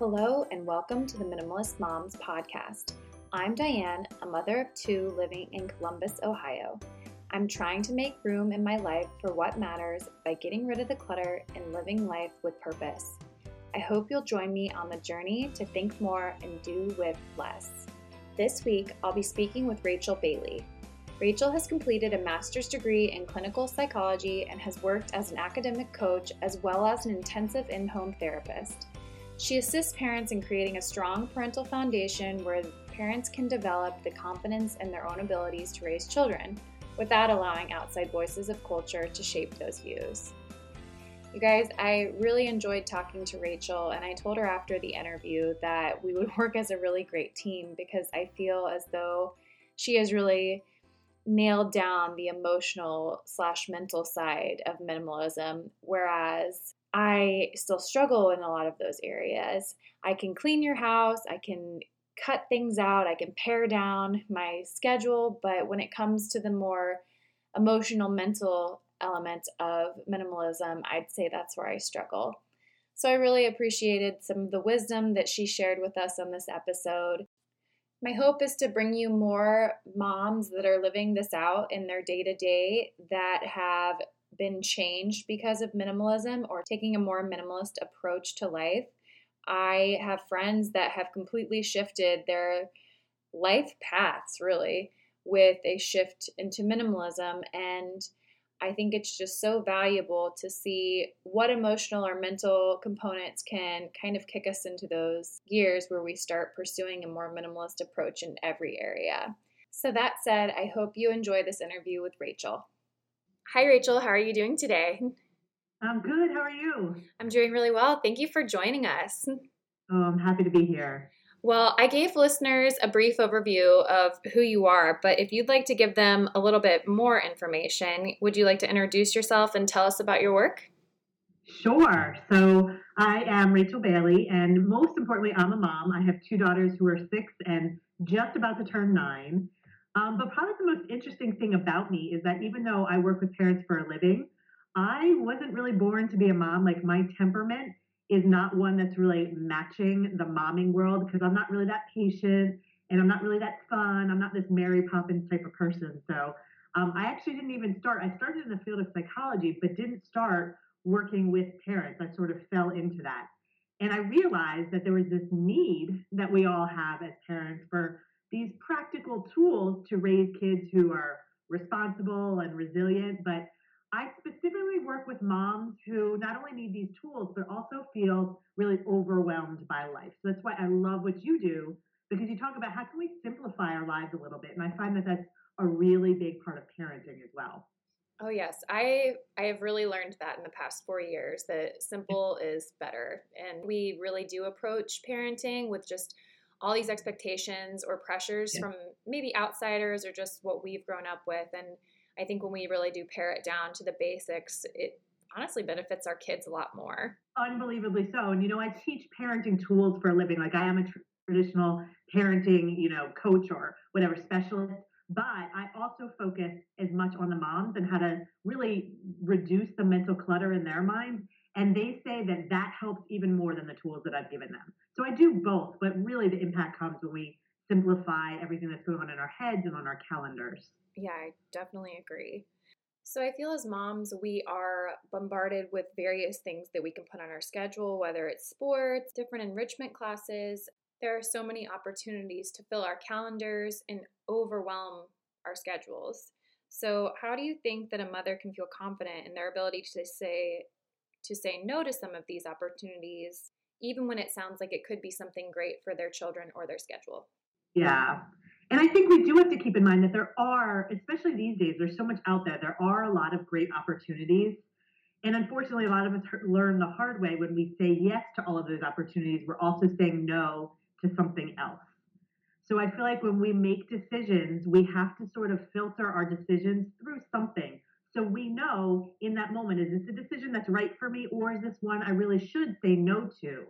Hello, and welcome to the Minimalist Moms podcast. I'm Diane, a mother of two living in Columbus, Ohio. I'm trying to make room in my life for what matters by getting rid of the clutter and living life with purpose. I hope you'll join me on the journey to think more and do with less. This week, I'll be speaking with Rachel Bailey. Rachel has completed a master's degree in clinical psychology and has worked as an academic coach as well as an intensive in home therapist. She assists parents in creating a strong parental foundation where parents can develop the confidence in their own abilities to raise children without allowing outside voices of culture to shape those views. You guys, I really enjoyed talking to Rachel, and I told her after the interview that we would work as a really great team because I feel as though she has really nailed down the emotional slash mental side of minimalism, whereas I still struggle in a lot of those areas. I can clean your house, I can cut things out, I can pare down my schedule, but when it comes to the more emotional, mental element of minimalism, I'd say that's where I struggle. So I really appreciated some of the wisdom that she shared with us on this episode. My hope is to bring you more moms that are living this out in their day to day that have been changed because of minimalism or taking a more minimalist approach to life. I have friends that have completely shifted their life paths, really, with a shift into minimalism. And I think it's just so valuable to see what emotional or mental components can kind of kick us into those gears where we start pursuing a more minimalist approach in every area. So, that said, I hope you enjoy this interview with Rachel. Hi, Rachel. How are you doing today? I'm good. How are you? I'm doing really well. Thank you for joining us. Oh, I'm happy to be here. Well, I gave listeners a brief overview of who you are, but if you'd like to give them a little bit more information, would you like to introduce yourself and tell us about your work? Sure. So I am Rachel Bailey, and most importantly, I'm a mom. I have two daughters who are six and just about to turn nine. Um, but probably the most interesting thing about me is that even though I work with parents for a living, I wasn't really born to be a mom. Like my temperament is not one that's really matching the momming world because I'm not really that patient and I'm not really that fun. I'm not this Mary Poppins type of person. So um, I actually didn't even start. I started in the field of psychology, but didn't start working with parents. I sort of fell into that. And I realized that there was this need that we all have as parents for these practical tools to raise kids who are responsible and resilient, but I specifically work with moms who not only need these tools, but also feel really overwhelmed by life. So that's why I love what you do because you talk about how can we simplify our lives a little bit. And I find that that's a really big part of parenting as well. Oh yes, I I have really learned that in the past 4 years that simple is better. And we really do approach parenting with just all these expectations or pressures yeah. from maybe outsiders or just what we've grown up with and I think when we really do pare it down to the basics, it honestly benefits our kids a lot more. Unbelievably so. And you know, I teach parenting tools for a living. Like I am a tr- traditional parenting, you know, coach or whatever specialist, but I also focus as much on the moms and how to really reduce the mental clutter in their minds. And they say that that helps even more than the tools that I've given them. So I do both, but really the impact comes when we simplify everything that's going on in our heads and on our calendars. Yeah, I definitely agree. So I feel as moms, we are bombarded with various things that we can put on our schedule, whether it's sports, different enrichment classes. There are so many opportunities to fill our calendars and overwhelm our schedules. So how do you think that a mother can feel confident in their ability to say to say no to some of these opportunities even when it sounds like it could be something great for their children or their schedule? Yeah. And I think we do have to keep in mind that there are, especially these days, there's so much out there. There are a lot of great opportunities. And unfortunately, a lot of us learn the hard way when we say yes to all of those opportunities, we're also saying no to something else. So I feel like when we make decisions, we have to sort of filter our decisions through something. So we know in that moment, is this a decision that's right for me, or is this one I really should say no to?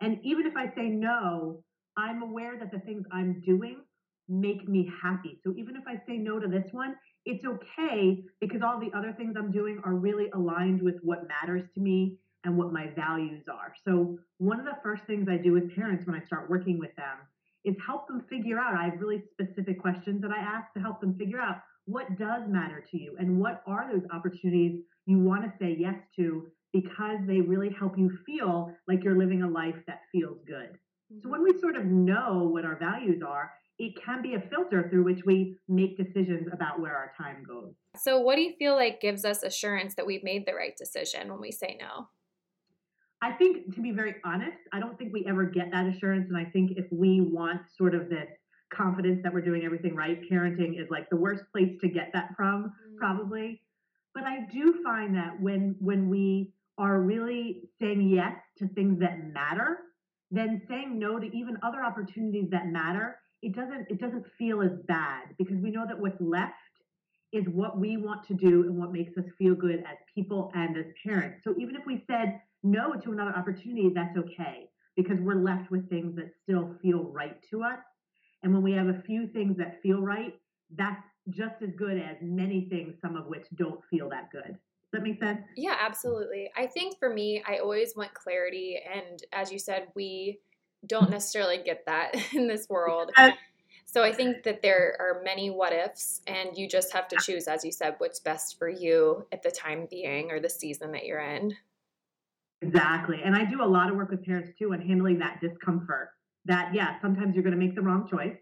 And even if I say no, I'm aware that the things I'm doing make me happy. So even if I say no to this one, it's okay because all the other things I'm doing are really aligned with what matters to me and what my values are. So, one of the first things I do with parents when I start working with them is help them figure out. I have really specific questions that I ask to help them figure out what does matter to you and what are those opportunities you want to say yes to because they really help you feel like you're living a life that feels good. Mm-hmm. So, when we sort of know what our values are, it can be a filter through which we make decisions about where our time goes. So, what do you feel like gives us assurance that we've made the right decision when we say no? I think, to be very honest, I don't think we ever get that assurance. And I think if we want sort of this confidence that we're doing everything right, parenting is like the worst place to get that from, mm. probably. But I do find that when when we are really saying yes to things that matter, then saying no to even other opportunities that matter, it doesn't it doesn't feel as bad because we know that what's left is what we want to do and what makes us feel good as people and as parents. So even if we said no to another opportunity, that's okay because we're left with things that still feel right to us. And when we have a few things that feel right, that's just as good as many things, some of which don't feel that good. Does that make sense? Yeah, absolutely. I think for me, I always want clarity. And as you said, we don't necessarily get that in this world. So I think that there are many what ifs, and you just have to choose, as you said, what's best for you at the time being or the season that you're in. Exactly. And I do a lot of work with parents too on handling that discomfort. That, yeah, sometimes you're going to make the wrong choice.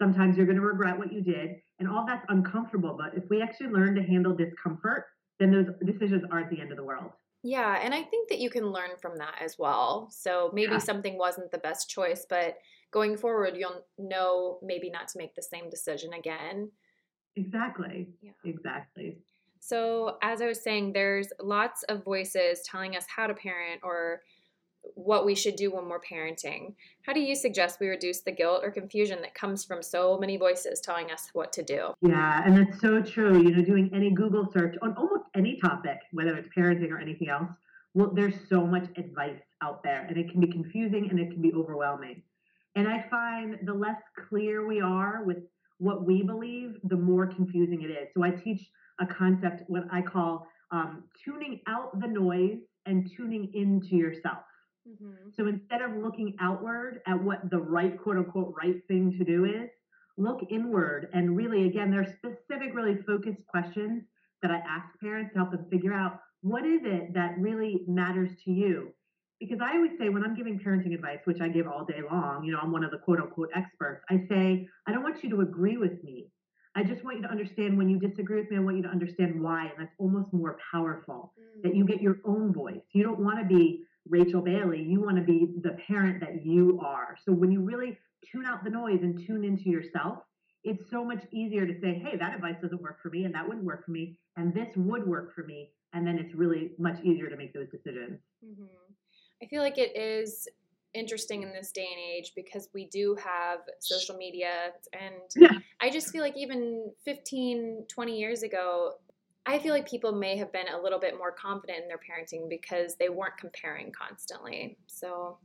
Sometimes you're going to regret what you did. And all that's uncomfortable. But if we actually learn to handle discomfort, then those decisions aren't the end of the world. Yeah. And I think that you can learn from that as well. So maybe yeah. something wasn't the best choice, but going forward, you'll know maybe not to make the same decision again. Exactly. Yeah. Exactly. So, as I was saying, there's lots of voices telling us how to parent or what we should do when we're parenting. How do you suggest we reduce the guilt or confusion that comes from so many voices telling us what to do? Yeah, and that's so true. You know, doing any Google search on almost any topic, whether it's parenting or anything else, well, there's so much advice out there, and it can be confusing and it can be overwhelming. And I find the less clear we are with what we believe, the more confusing it is. So I teach a concept, what I call um, tuning out the noise and tuning into yourself. Mm-hmm. So instead of looking outward at what the right, quote unquote, right thing to do is, look inward. And really, again, there's specific, really focused questions that I ask parents to help them figure out what is it that really matters to you. Because I always say when I'm giving parenting advice, which I give all day long, you know, I'm one of the quote unquote experts, I say, I don't want you to agree with me. I just want you to understand when you disagree with me, I want you to understand why. And that's almost more powerful mm. that you get your own voice. You don't want to be Rachel Bailey, you want to be the parent that you are. So when you really tune out the noise and tune into yourself, it's so much easier to say, hey, that advice doesn't work for me, and that wouldn't work for me, and this would work for me. And then it's really much easier to make those decisions. Mm-hmm. I feel like it is interesting in this day and age because we do have social media and yeah. I just feel like even 15 20 years ago I feel like people may have been a little bit more confident in their parenting because they weren't comparing constantly. So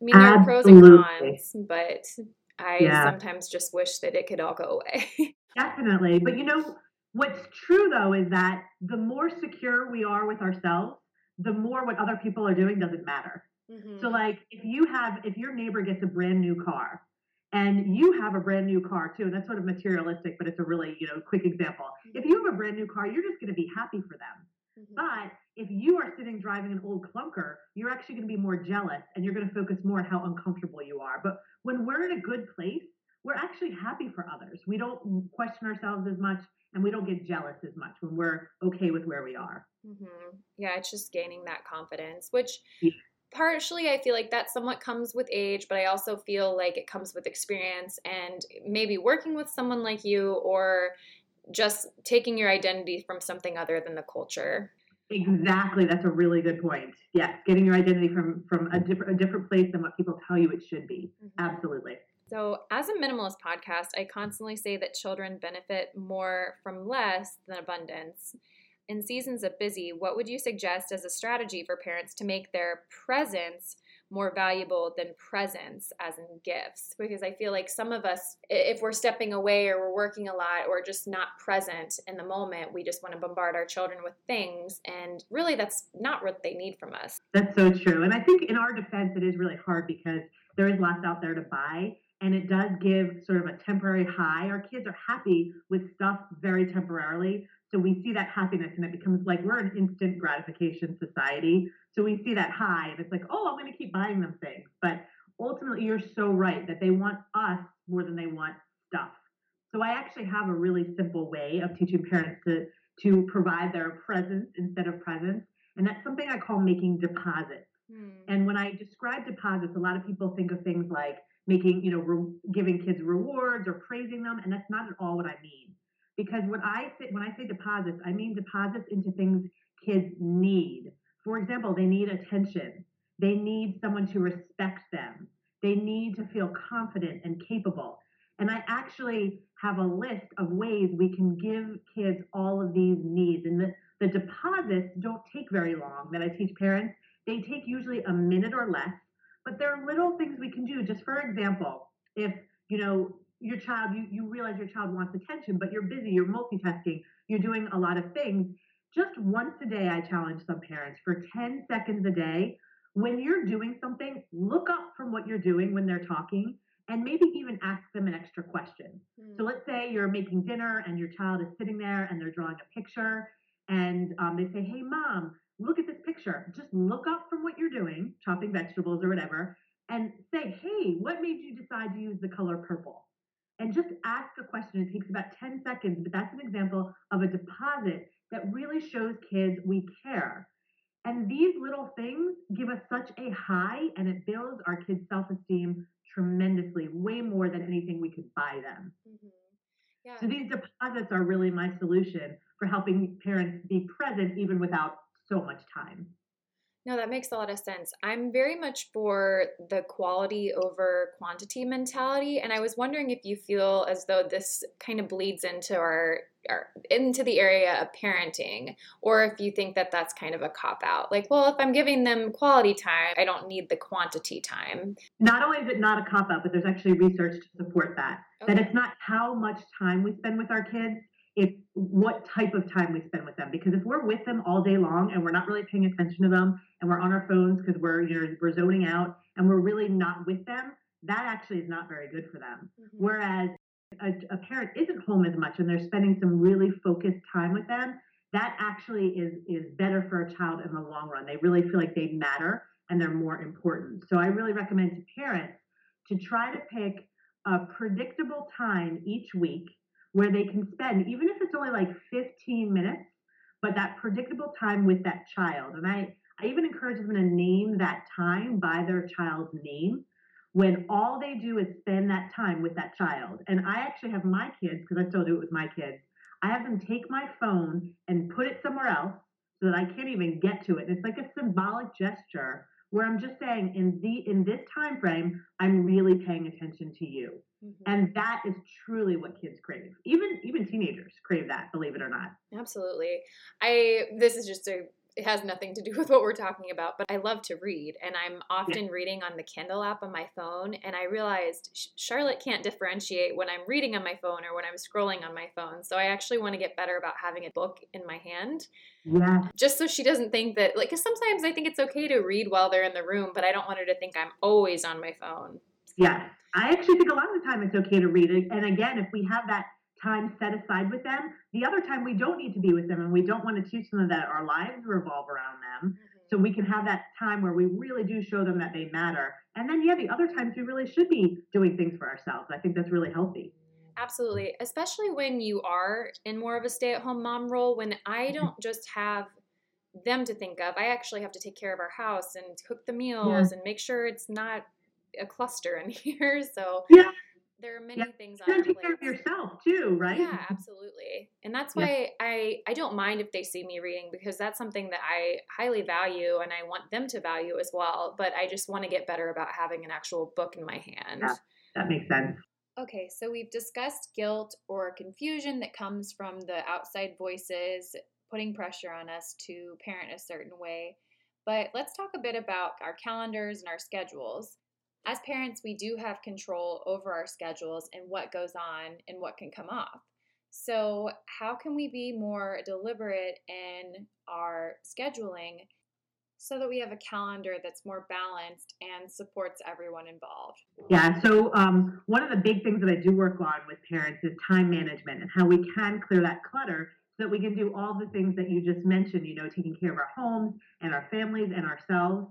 I mean there Absolutely. are pros and cons, but I yeah. sometimes just wish that it could all go away. Definitely. But you know what's true though is that the more secure we are with ourselves, the more what other people are doing doesn't matter. Mm-hmm. So like if you have if your neighbor gets a brand new car and you have a brand new car too, and that's sort of materialistic, but it's a really, you know, quick example. Mm-hmm. If you have a brand new car, you're just going to be happy for them. Mm-hmm. But if you are sitting driving an old clunker, you're actually going to be more jealous and you're going to focus more on how uncomfortable you are. But when we're in a good place, we're actually happy for others. We don't question ourselves as much and we don't get jealous as much when we're okay with where we are. Mm-hmm. Yeah, it's just gaining that confidence, which yeah partially I feel like that somewhat comes with age, but I also feel like it comes with experience and maybe working with someone like you or just taking your identity from something other than the culture. Exactly, that's a really good point. Yes, getting your identity from from a different a different place than what people tell you it should be. Mm-hmm. Absolutely. So, as a minimalist podcast, I constantly say that children benefit more from less than abundance in seasons of busy, what would you suggest as a strategy for parents to make their presence more valuable than presents as in gifts? Because i feel like some of us if we're stepping away or we're working a lot or just not present in the moment we just want to bombard our children with things and really that's not what they need from us. That's so true and i think in our defense it is really hard because there is lots out there to buy and it does give sort of a temporary high. Our kids are happy with stuff very temporarily so we see that happiness and it becomes like we're an instant gratification society. So we see that high and it's like, oh, I'm going to keep buying them things. But ultimately, you're so right that they want us more than they want stuff. So I actually have a really simple way of teaching parents to, to provide their presence instead of presents. And that's something I call making deposits. Hmm. And when I describe deposits, a lot of people think of things like making, you know, re- giving kids rewards or praising them. And that's not at all what I mean because when I say when I say deposits, I mean deposits into things kids need. For example, they need attention. They need someone to respect them. They need to feel confident and capable. And I actually have a list of ways we can give kids all of these needs. And the, the deposits don't take very long that I teach parents. They take usually a minute or less, but there are little things we can do. Just for example, if you know your child, you, you realize your child wants attention, but you're busy, you're multitasking, you're doing a lot of things. Just once a day, I challenge some parents for 10 seconds a day. When you're doing something, look up from what you're doing when they're talking and maybe even ask them an extra question. Mm. So let's say you're making dinner and your child is sitting there and they're drawing a picture and um, they say, Hey, mom, look at this picture. Just look up from what you're doing, chopping vegetables or whatever, and say, Hey, what made you decide to use the color purple? And just ask a question. It takes about 10 seconds, but that's an example of a deposit that really shows kids we care. And these little things give us such a high and it builds our kids' self esteem tremendously, way more than anything we could buy them. Mm-hmm. Yeah. So these deposits are really my solution for helping parents be present even without so much time. No, that makes a lot of sense. I'm very much for the quality over quantity mentality, and I was wondering if you feel as though this kind of bleeds into our, our into the area of parenting, or if you think that that's kind of a cop out. Like, well, if I'm giving them quality time, I don't need the quantity time. Not only is it not a cop out, but there's actually research to support that. Okay. That it's not how much time we spend with our kids, it's what type of time we spend with them. Because if we're with them all day long and we're not really paying attention to them and we're on our phones because we're you know we're zoning out and we're really not with them, that actually is not very good for them. Mm-hmm. Whereas a, a parent isn't home as much and they're spending some really focused time with them, that actually is is better for a child in the long run. They really feel like they matter and they're more important. So I really recommend to parents to try to pick a predictable time each week where they can spend, even if it's only like 15 minutes, but that predictable time with that child. And I, I even encourage them to name that time by their child's name when all they do is spend that time with that child. And I actually have my kids, because I still do it with my kids, I have them take my phone and put it somewhere else so that I can't even get to it. And it's like a symbolic gesture where I'm just saying in the in this time frame, I'm really paying attention to you. Mm-hmm. And that is truly what kids crave. Even even teenagers crave that, believe it or not. Absolutely. I this is just a it has nothing to do with what we're talking about, but I love to read, and I'm often reading on the Kindle app on my phone. And I realized Charlotte can't differentiate when I'm reading on my phone or when I'm scrolling on my phone. So I actually want to get better about having a book in my hand. Yeah. Just so she doesn't think that, like, because sometimes I think it's okay to read while they're in the room, but I don't want her to think I'm always on my phone. Yeah. I actually think a lot of the time it's okay to read it. And again, if we have that time set aside with them. The other time we don't need to be with them and we don't want to teach them that our lives revolve around them. Mm-hmm. So we can have that time where we really do show them that they matter. And then, yeah, the other times we really should be doing things for ourselves. I think that's really healthy. Absolutely. Especially when you are in more of a stay at home mom role, when I mm-hmm. don't just have them to think of, I actually have to take care of our house and cook the meals yeah. and make sure it's not a cluster in here. So, yeah there are many yeah. things on take care of yourself too right yeah absolutely and that's why yeah. i i don't mind if they see me reading because that's something that i highly value and i want them to value as well but i just want to get better about having an actual book in my hand yeah, that makes sense okay so we've discussed guilt or confusion that comes from the outside voices putting pressure on us to parent a certain way But let's talk a bit about our calendars and our schedules. As parents, we do have control over our schedules and what goes on and what can come off. So, how can we be more deliberate in our scheduling so that we have a calendar that's more balanced and supports everyone involved? Yeah, so um, one of the big things that I do work on with parents is time management and how we can clear that clutter so that we can do all the things that you just mentioned, you know, taking care of our homes and our families and ourselves.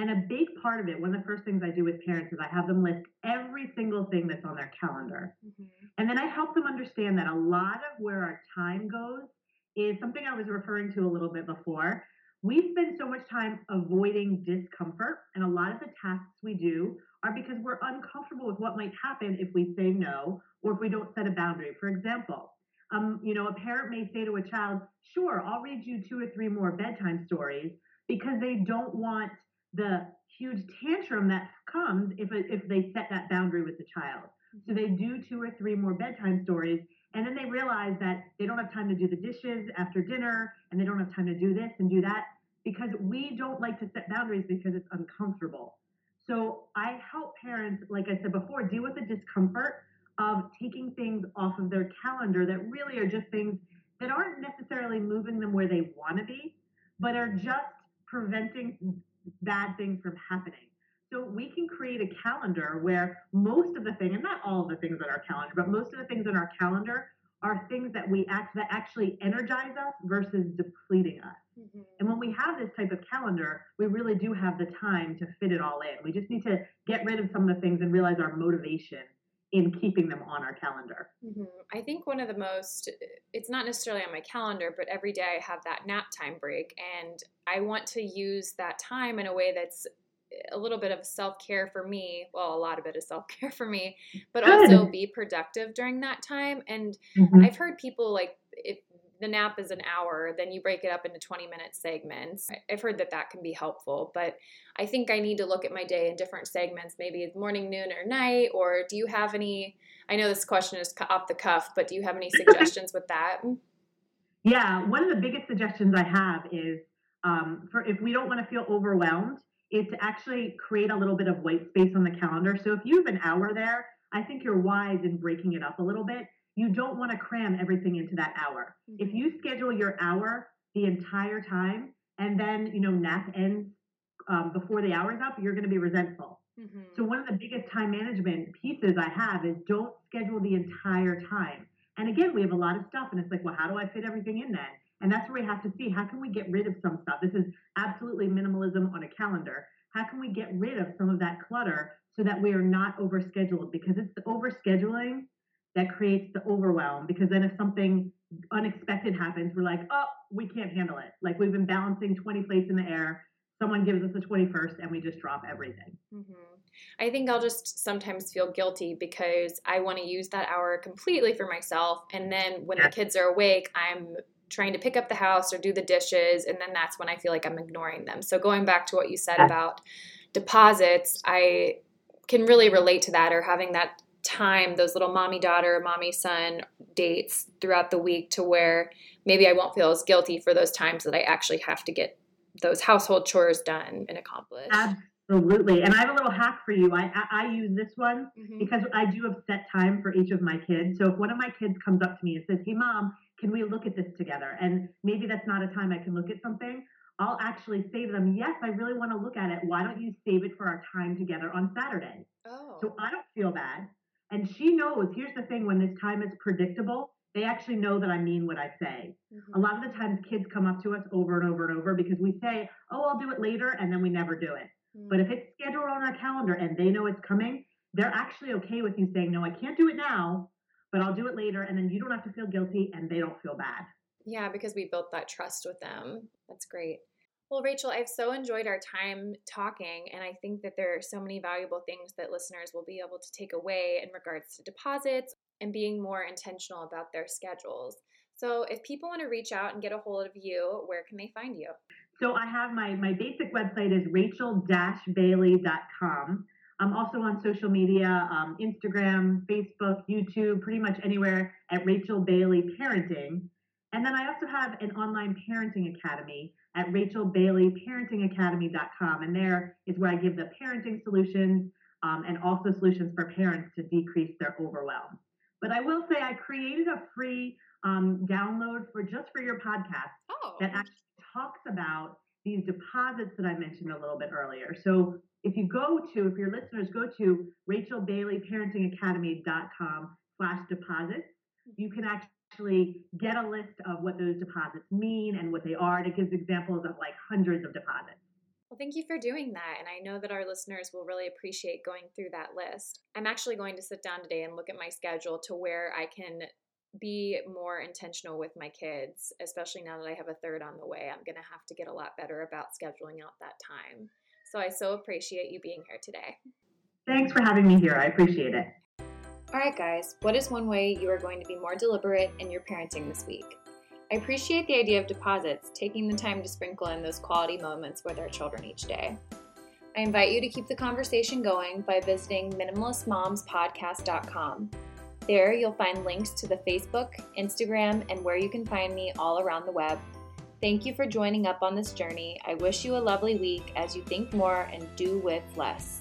And a big part of it, one of the first things I do with parents is I have them list every single thing that's on their calendar. Mm-hmm. And then I help them understand that a lot of where our time goes is something I was referring to a little bit before. We spend so much time avoiding discomfort, and a lot of the tasks we do are because we're uncomfortable with what might happen if we say no or if we don't set a boundary. For example, um, you know, a parent may say to a child, "Sure, I'll read you two or three more bedtime stories," because they don't want the huge tantrum that comes if if they set that boundary with the child. Mm-hmm. So they do two or three more bedtime stories, and then they realize that they don't have time to do the dishes after dinner, and they don't have time to do this and do that because we don't like to set boundaries because it's uncomfortable. So I help parents, like I said before, deal with the discomfort of taking things off of their calendar that really are just things that aren't necessarily moving them where they want to be, but are just preventing bad things from happening. So we can create a calendar where most of the thing, and not all of the things on our calendar, but most of the things on our calendar are things that we act that actually energize us versus depleting us. Mm-hmm. And when we have this type of calendar, we really do have the time to fit it all in. We just need to get rid of some of the things and realize our motivation in keeping them on our calendar. Mm-hmm. I think one of the most, it's not necessarily on my calendar, but every day I have that nap time break. And I want to use that time in a way that's a little bit of self care for me. Well, a lot of it is self care for me, but Good. also be productive during that time. And mm-hmm. I've heard people like, if the nap is an hour, then you break it up into 20 minute segments. I've heard that that can be helpful, but I think I need to look at my day in different segments, maybe morning, noon, or night. Or do you have any? I know this question is off the cuff, but do you have any suggestions with that? Yeah, one of the biggest suggestions I have is um, for if we don't want to feel overwhelmed, is to actually create a little bit of white space on the calendar. So if you have an hour there, I think you're wise in breaking it up a little bit you don't want to cram everything into that hour. Mm-hmm. If you schedule your hour the entire time and then, you know, nap ends um, before the hour's up, you're going to be resentful. Mm-hmm. So one of the biggest time management pieces I have is don't schedule the entire time. And again, we have a lot of stuff, and it's like, well, how do I fit everything in then? And that's where we have to see how can we get rid of some stuff. This is absolutely minimalism on a calendar. How can we get rid of some of that clutter so that we are not overscheduled? Because it's the overscheduling that creates the overwhelm because then if something unexpected happens, we're like, oh, we can't handle it. Like we've been balancing 20 plates in the air. Someone gives us the 21st and we just drop everything. Mm-hmm. I think I'll just sometimes feel guilty because I want to use that hour completely for myself. And then when yeah. the kids are awake, I'm trying to pick up the house or do the dishes. And then that's when I feel like I'm ignoring them. So going back to what you said yeah. about deposits, I can really relate to that or having that time, those little mommy daughter, mommy son dates throughout the week to where maybe I won't feel as guilty for those times that I actually have to get those household chores done and accomplished. Absolutely. And I have a little hack for you. I, I, I use this one mm-hmm. because I do have set time for each of my kids. So if one of my kids comes up to me and says, Hey, mom, can we look at this together? And maybe that's not a time I can look at something. I'll actually say to them, Yes, I really want to look at it. Why don't you save it for our time together on Saturday? Oh. So I don't feel bad. And she knows, here's the thing when this time is predictable, they actually know that I mean what I say. Mm-hmm. A lot of the times kids come up to us over and over and over because we say, oh, I'll do it later, and then we never do it. Mm-hmm. But if it's scheduled on our calendar and they know it's coming, they're actually okay with you saying, no, I can't do it now, but I'll do it later. And then you don't have to feel guilty and they don't feel bad. Yeah, because we built that trust with them. That's great. Well, Rachel, I've so enjoyed our time talking, and I think that there are so many valuable things that listeners will be able to take away in regards to deposits and being more intentional about their schedules. So, if people want to reach out and get a hold of you, where can they find you? So, I have my, my basic website is rachel bailey.com. I'm also on social media um, Instagram, Facebook, YouTube, pretty much anywhere at Rachel Bailey Parenting. And then I also have an online parenting academy at rachelbaileyparentingacademy.com. And there is where I give the parenting solutions um, and also solutions for parents to decrease their overwhelm. But I will say I created a free um, download for just for your podcast oh. that actually talks about these deposits that I mentioned a little bit earlier. So if you go to, if your listeners go to rachelbaileyparentingacademy.com slash deposits, you can actually get a list of what those deposits mean and what they are. And it gives examples of like hundreds of deposits. Well, thank you for doing that. And I know that our listeners will really appreciate going through that list. I'm actually going to sit down today and look at my schedule to where I can be more intentional with my kids, especially now that I have a third on the way. I'm going to have to get a lot better about scheduling out that time. So I so appreciate you being here today. Thanks for having me here. I appreciate it. All right, guys, what is one way you are going to be more deliberate in your parenting this week? I appreciate the idea of deposits, taking the time to sprinkle in those quality moments with our children each day. I invite you to keep the conversation going by visiting minimalistmomspodcast.com. There, you'll find links to the Facebook, Instagram, and where you can find me all around the web. Thank you for joining up on this journey. I wish you a lovely week as you think more and do with less.